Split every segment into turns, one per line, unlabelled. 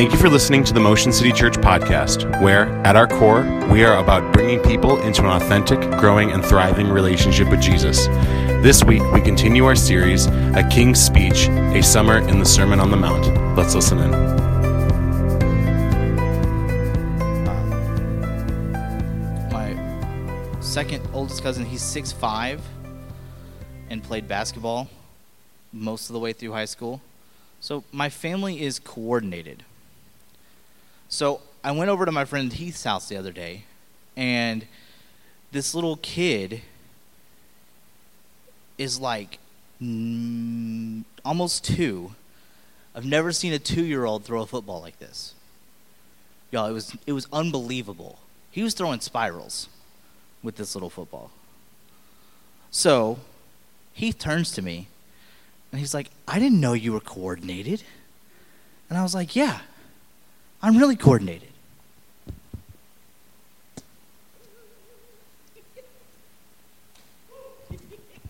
Thank you for listening to the Motion City Church podcast, where, at our core, we are about bringing people into an authentic, growing, and thriving relationship with Jesus. This week, we continue our series, A King's Speech, a Summer in the Sermon on the Mount. Let's listen in.
Uh, my second oldest cousin he's six five, and played basketball most of the way through high school so my family is coordinated so i went over to my friend heath's house the other day and this little kid is like mm, almost two i've never seen a two-year-old throw a football like this y'all it was it was unbelievable he was throwing spirals with this little football. So he turns to me and he's like, I didn't know you were coordinated. And I was like, Yeah, I'm really coordinated.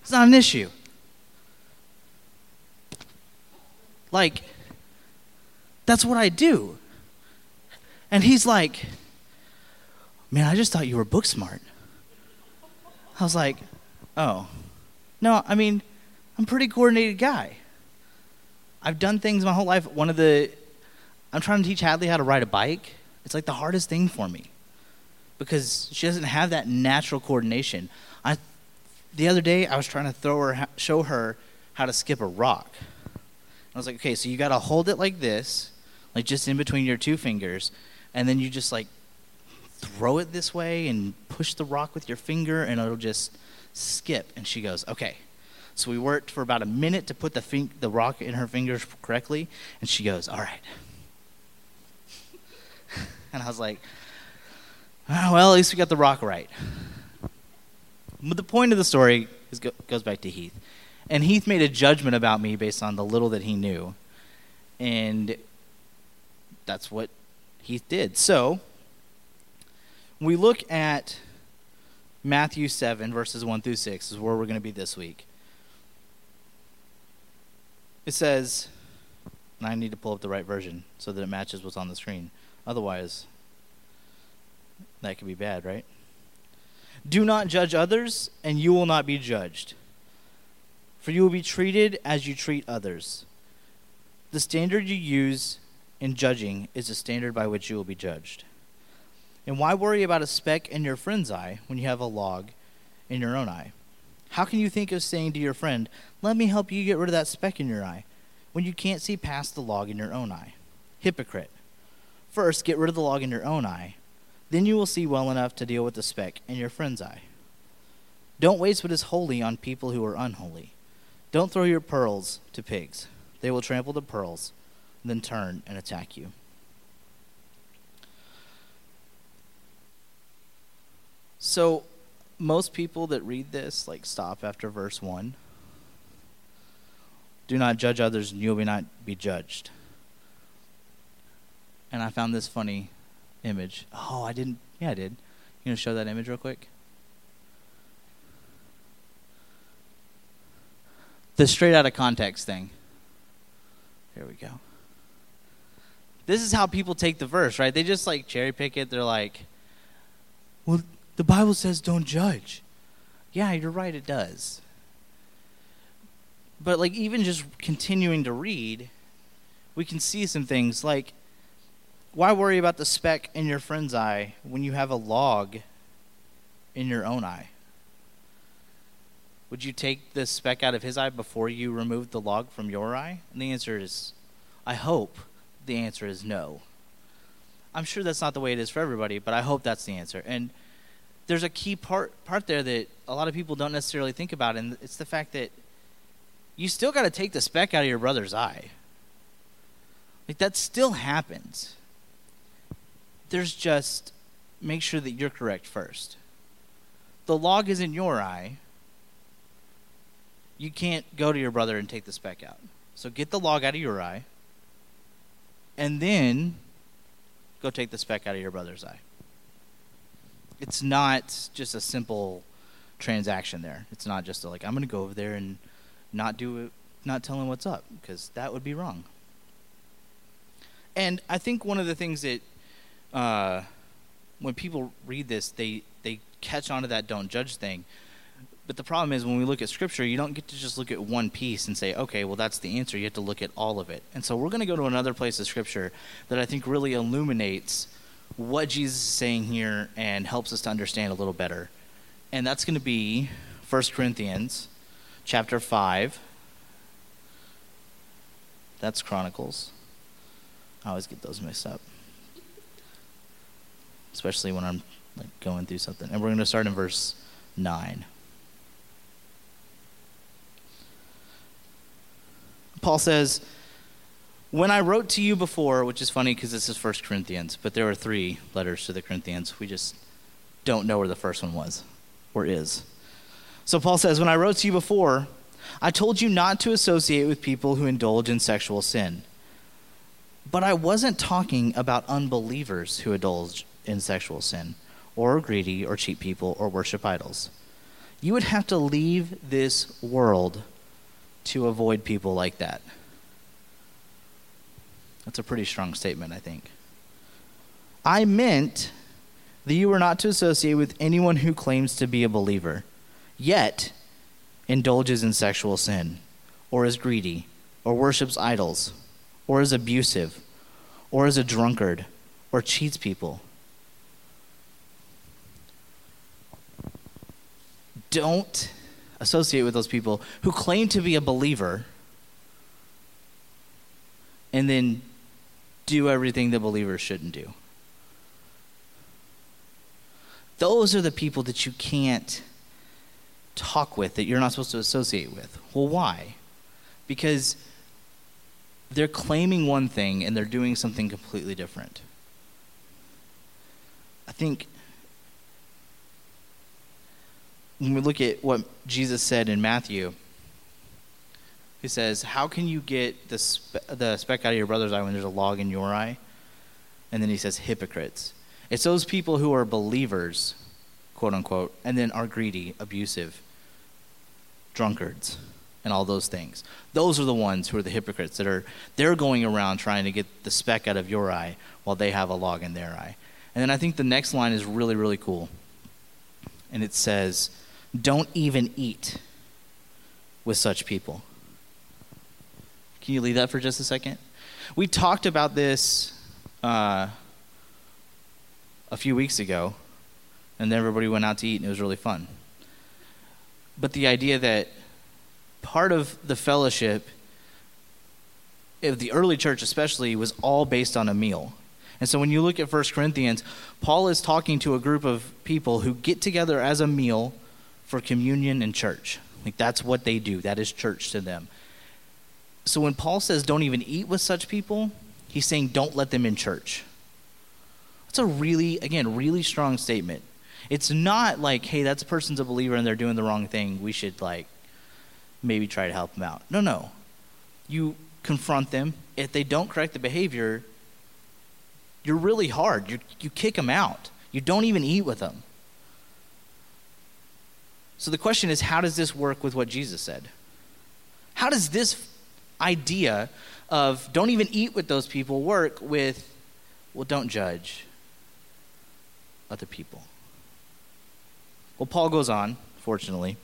It's not an issue. Like, that's what I do. And he's like, Man, I just thought you were book smart. I was like, Oh. No, I mean, I'm a pretty coordinated guy. I've done things my whole life. One of the, I'm trying to teach Hadley how to ride a bike. It's like the hardest thing for me because she doesn't have that natural coordination. I, the other day, I was trying to throw her, show her how to skip a rock. I was like, okay, so you got to hold it like this, like just in between your two fingers, and then you just like throw it this way and push the rock with your finger, and it'll just skip. And she goes, okay. So we worked for about a minute to put the, fin- the rock in her fingers correctly, and she goes, all right. and I was like, oh, well, at least we got the rock right. But the point of the story is goes back to Heath. And Heath made a judgment about me based on the little that he knew. And that's what Heath did. So, we look at Matthew 7, verses 1 through 6, is where we're going to be this week. It says, and I need to pull up the right version so that it matches what's on the screen. Otherwise, that could be bad, right? Do not judge others, and you will not be judged. For you will be treated as you treat others. The standard you use in judging is the standard by which you will be judged. And why worry about a speck in your friend's eye when you have a log in your own eye? How can you think of saying to your friend, Let me help you get rid of that speck in your eye, when you can't see past the log in your own eye? Hypocrite. First, get rid of the log in your own eye. Then you will see well enough to deal with the speck in your friend's eye. Don't waste what is holy on people who are unholy. Don't throw your pearls to pigs. They will trample the pearls, then turn and attack you. So, most people that read this like stop after verse 1. Do not judge others, and you will not be judged. And I found this funny image. Oh, I didn't. Yeah, I did. You gonna show that image real quick? The straight out of context thing. Here we go. This is how people take the verse, right? They just like cherry pick it. They're like, well, the Bible says don't judge. Yeah, you're right, it does. But like even just continuing to read, we can see some things like why worry about the speck in your friend's eye when you have a log in your own eye? Would you take the speck out of his eye before you remove the log from your eye? And the answer is I hope the answer is no. I'm sure that's not the way it is for everybody, but I hope that's the answer. And there's a key part part there that a lot of people don't necessarily think about, and it's the fact that you still got to take the speck out of your brother's eye. Like that still happens. There's just make sure that you're correct first. The log is in your eye. You can't go to your brother and take the speck out. So get the log out of your eye, and then go take the speck out of your brother's eye it's not just a simple transaction there. It's not just a, like I'm going to go over there and not do it, not tell him what's up because that would be wrong. And I think one of the things that uh, when people read this, they they catch on to that don't judge thing. But the problem is when we look at scripture, you don't get to just look at one piece and say, okay, well, that's the answer. You have to look at all of it. And so we're going to go to another place of scripture that I think really illuminates what Jesus is saying here and helps us to understand a little better. And that's going to be 1 Corinthians chapter 5. That's Chronicles. I always get those mixed up. Especially when I'm like going through something. And we're going to start in verse 9. Paul says, When I wrote to you before, which is funny because this is First Corinthians, but there were three letters to the Corinthians. We just don't know where the first one was or is. So Paul says, When I wrote to you before, I told you not to associate with people who indulge in sexual sin. But I wasn't talking about unbelievers who indulge in sexual sin, or are greedy, or cheat people, or worship idols. You would have to leave this world to avoid people like that. That's a pretty strong statement, I think. I meant that you were not to associate with anyone who claims to be a believer, yet indulges in sexual sin, or is greedy, or worships idols, or is abusive, or is a drunkard, or cheats people. Don't associate with those people who claim to be a believer and then do everything that believers shouldn't do. Those are the people that you can't talk with, that you're not supposed to associate with. Well, why? Because they're claiming one thing and they're doing something completely different. I think when we look at what Jesus said in Matthew, he says, How can you get the, spe- the speck out of your brother's eye when there's a log in your eye? And then he says, Hypocrites. It's those people who are believers, quote unquote, and then are greedy, abusive, drunkards, and all those things. Those are the ones who are the hypocrites that are, they're going around trying to get the speck out of your eye while they have a log in their eye. And then I think the next line is really, really cool. And it says, don't even eat with such people. Can you leave that for just a second? We talked about this uh, a few weeks ago, and then everybody went out to eat, and it was really fun. But the idea that part of the fellowship, of the early church especially, was all based on a meal. And so when you look at 1 Corinthians, Paul is talking to a group of people who get together as a meal for communion and church. Like that's what they do. That is church to them. So when Paul says don't even eat with such people, he's saying don't let them in church. That's a really, again, really strong statement. It's not like, hey, that person's a believer and they're doing the wrong thing. We should like maybe try to help them out. No, no. You confront them. If they don't correct the behavior, you're really hard. you you kick them out. You don't even eat with them. So the question is how does this work with what Jesus said? How does this idea of don't even eat with those people work with, well, don't judge other people? Well, Paul goes on, fortunately.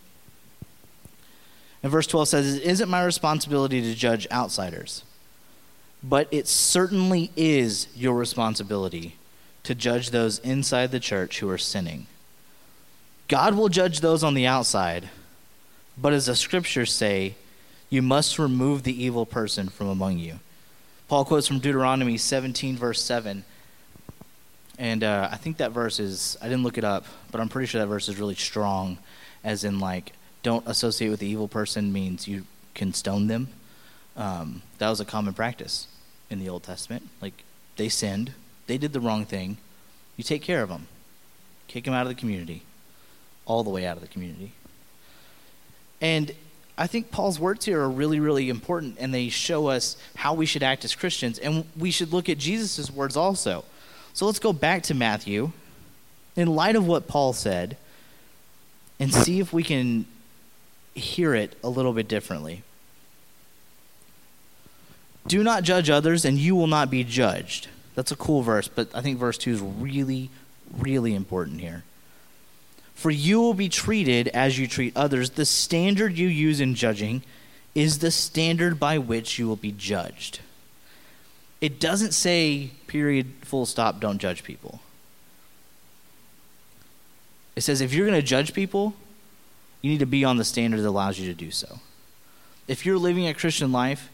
And verse 12 says, It isn't my responsibility to judge outsiders, but it certainly is your responsibility to judge those inside the church who are sinning. God will judge those on the outside, but as the scriptures say, you must remove the evil person from among you. Paul quotes from Deuteronomy 17, verse 7. And uh, I think that verse is, I didn't look it up, but I'm pretty sure that verse is really strong, as in, like, don't associate with the evil person means you can stone them. Um, that was a common practice in the Old Testament. Like, they sinned, they did the wrong thing. You take care of them, kick them out of the community all the way out of the community. And I think Paul's words here are really, really important, and they show us how we should act as Christians. And we should look at Jesus' words also. So let's go back to Matthew in light of what Paul said and see if we can hear it a little bit differently. Do not judge others, and you will not be judged. That's a cool verse, but I think verse 2 is really, really important here. For you will be treated as you treat others. The standard you use in judging is the standard by which you will be judged. It doesn't say, period, full stop, don't judge people. It says if you're going to judge people, you need to be on the standard that allows you to do so. If you're living a Christian life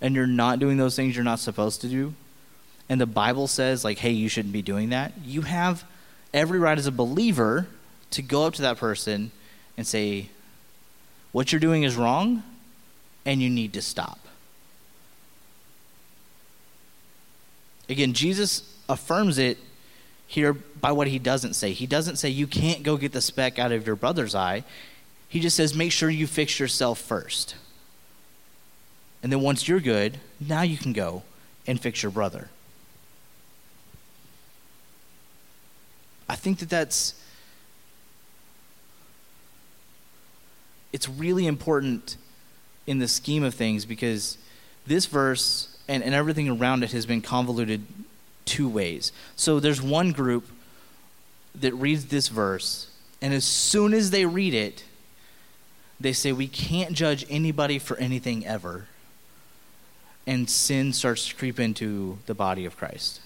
and you're not doing those things you're not supposed to do, and the Bible says, like, hey, you shouldn't be doing that, you have every right as a believer to go up to that person and say, what you're doing is wrong and you need to stop. Again, Jesus affirms it here by what he doesn't say. He doesn't say you can't go get the speck out of your brother's eye. He just says make sure you fix yourself first. And then once you're good, now you can go and fix your brother. I think that that's it's really important in the scheme of things because this verse and, and everything around it has been convoluted two ways. So there's one group that reads this verse, and as soon as they read it, they say, We can't judge anybody for anything ever. And sin starts to creep into the body of Christ.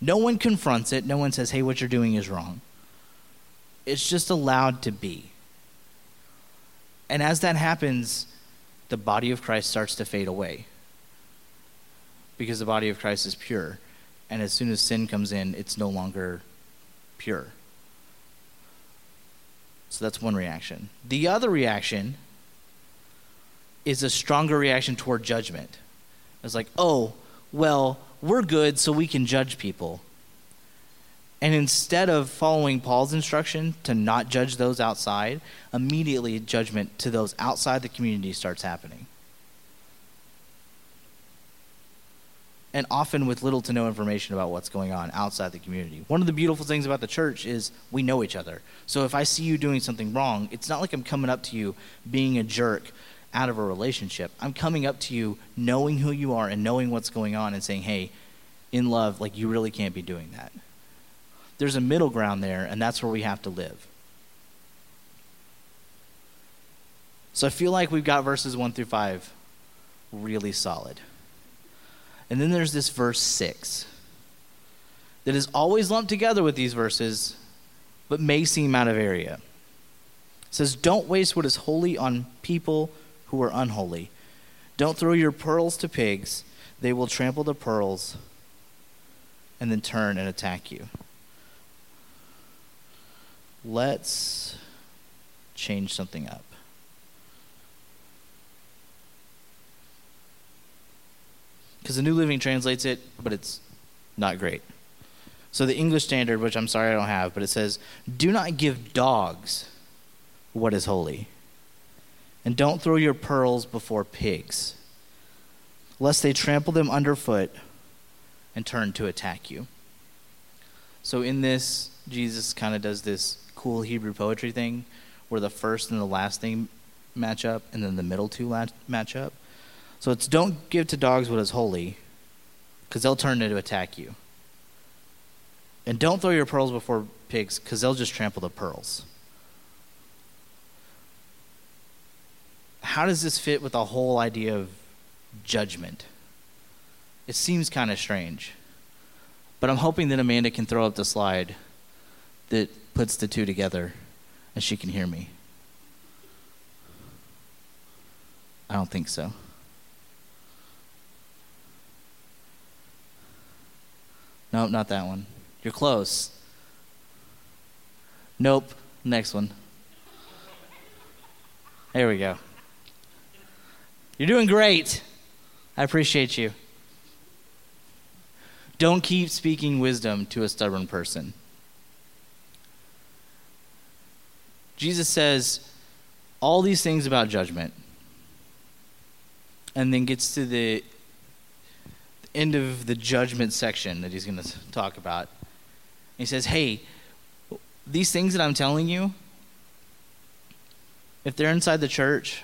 No one confronts it, no one says, Hey, what you're doing is wrong. It's just allowed to be. And as that happens, the body of Christ starts to fade away because the body of Christ is pure. And as soon as sin comes in, it's no longer pure. So that's one reaction. The other reaction is a stronger reaction toward judgment. It's like, oh, well, we're good, so we can judge people. And instead of following Paul's instruction to not judge those outside, immediately judgment to those outside the community starts happening. and often with little to no information about what's going on outside the community. One of the beautiful things about the church is we know each other. So if I see you doing something wrong, it's not like I'm coming up to you being a jerk out of a relationship. I'm coming up to you knowing who you are and knowing what's going on and saying, hey, in love, like you really can't be doing that. There's a middle ground there, and that's where we have to live. So I feel like we've got verses 1 through 5 really solid. And then there's this verse 6 that is always lumped together with these verses, but may seem out of area. It says, Don't waste what is holy on people who are unholy. Don't throw your pearls to pigs, they will trample the pearls and then turn and attack you. Let's change something up. because the New Living translates it, but it's not great. So the English Standard, which I'm sorry I don't have, but it says, "Do not give dogs what is holy, and don't throw your pearls before pigs, lest they trample them underfoot and turn to attack you." So in this, Jesus kind of does this cool Hebrew poetry thing, where the first and the last thing match up, and then the middle two match up. So it's don't give to dogs what is holy, because they'll turn to attack you. And don't throw your pearls before pigs, because they'll just trample the pearls. How does this fit with the whole idea of judgment? It seems kind of strange. But I'm hoping that Amanda can throw up the slide that puts the two together and she can hear me. I don't think so. Nope, not that one. You're close. Nope, next one. There we go. You're doing great. I appreciate you. Don't keep speaking wisdom to a stubborn person. Jesus says all these things about judgment and then gets to the end of the judgment section that he's going to talk about. He says, Hey, these things that I'm telling you, if they're inside the church,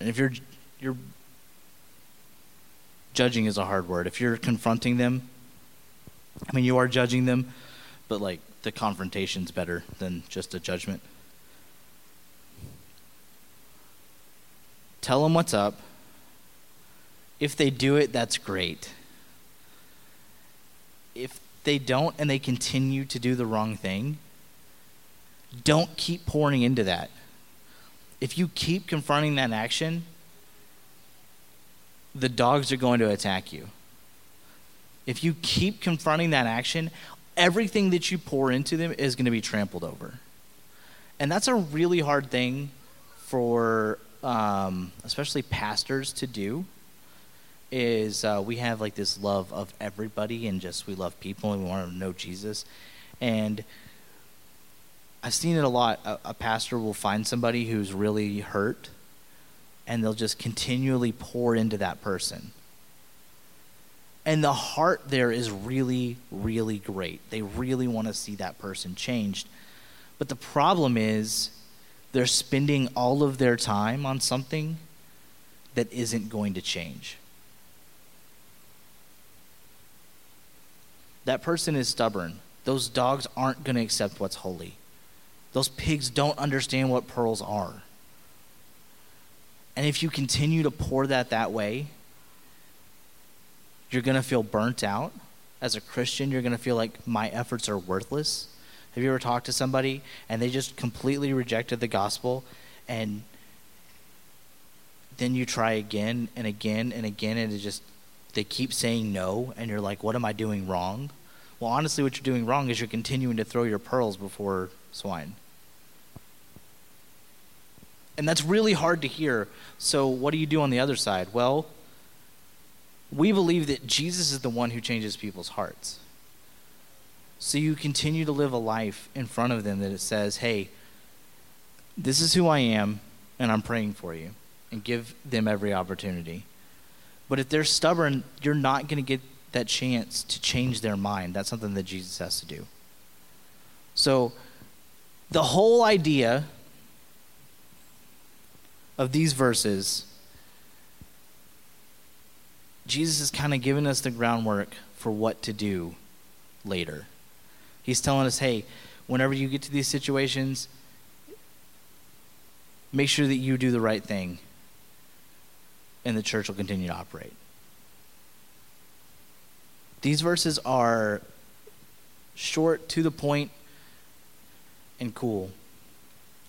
and if you're, you're judging is a hard word. If you're confronting them, I mean, you are judging them, but like the confrontation's better than just a judgment. Tell them what's up. If they do it, that's great. If they don't and they continue to do the wrong thing, don't keep pouring into that. If you keep confronting that action, the dogs are going to attack you. If you keep confronting that action, everything that you pour into them is going to be trampled over. And that's a really hard thing for um, especially pastors to do is uh, we have like this love of everybody and just we love people and we want to know Jesus. And I've seen it a lot. A, a pastor will find somebody who's really hurt and they'll just continually pour into that person. And the heart there is really, really great. They really want to see that person changed. But the problem is they're spending all of their time on something that isn't going to change. That person is stubborn. Those dogs aren't going to accept what's holy. Those pigs don't understand what pearls are. And if you continue to pour that that way, you're going to feel burnt out. As a Christian, you're going to feel like my efforts are worthless. Have you ever talked to somebody and they just completely rejected the gospel and then you try again and again and again and it just they keep saying no and you're like what am I doing wrong? Well, honestly what you're doing wrong is you're continuing to throw your pearls before swine. And that's really hard to hear. So what do you do on the other side? Well, we believe that Jesus is the one who changes people's hearts. So you continue to live a life in front of them that it says, hey, this is who I am, and I'm praying for you, and give them every opportunity. But if they're stubborn, you're not going to get that chance to change their mind. That's something that Jesus has to do. So the whole idea of these verses, Jesus is kind of giving us the groundwork for what to do later. He's telling us, hey, whenever you get to these situations, make sure that you do the right thing, and the church will continue to operate. These verses are short, to the point, and cool.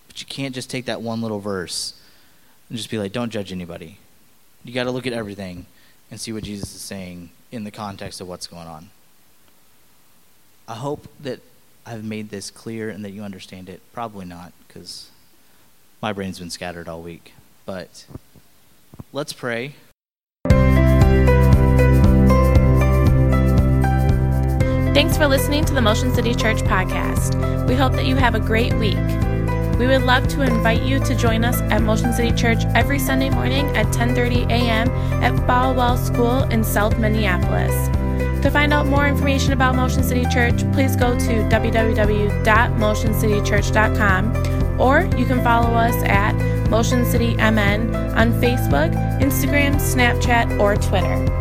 But you can't just take that one little verse and just be like, don't judge anybody. You got to look at everything and see what Jesus is saying in the context of what's going on. I hope that I've made this clear and that you understand it. Probably not, because my brain's been scattered all week. But let's pray.
Thanks for listening to the Motion City Church podcast. We hope that you have a great week. We would love to invite you to join us at Motion City Church every Sunday morning at 10:30 a.m. at Folwell School in South Minneapolis. To find out more information about Motion City Church, please go to www.motioncitychurch.com or you can follow us at Motion City MN on Facebook, Instagram, Snapchat, or Twitter.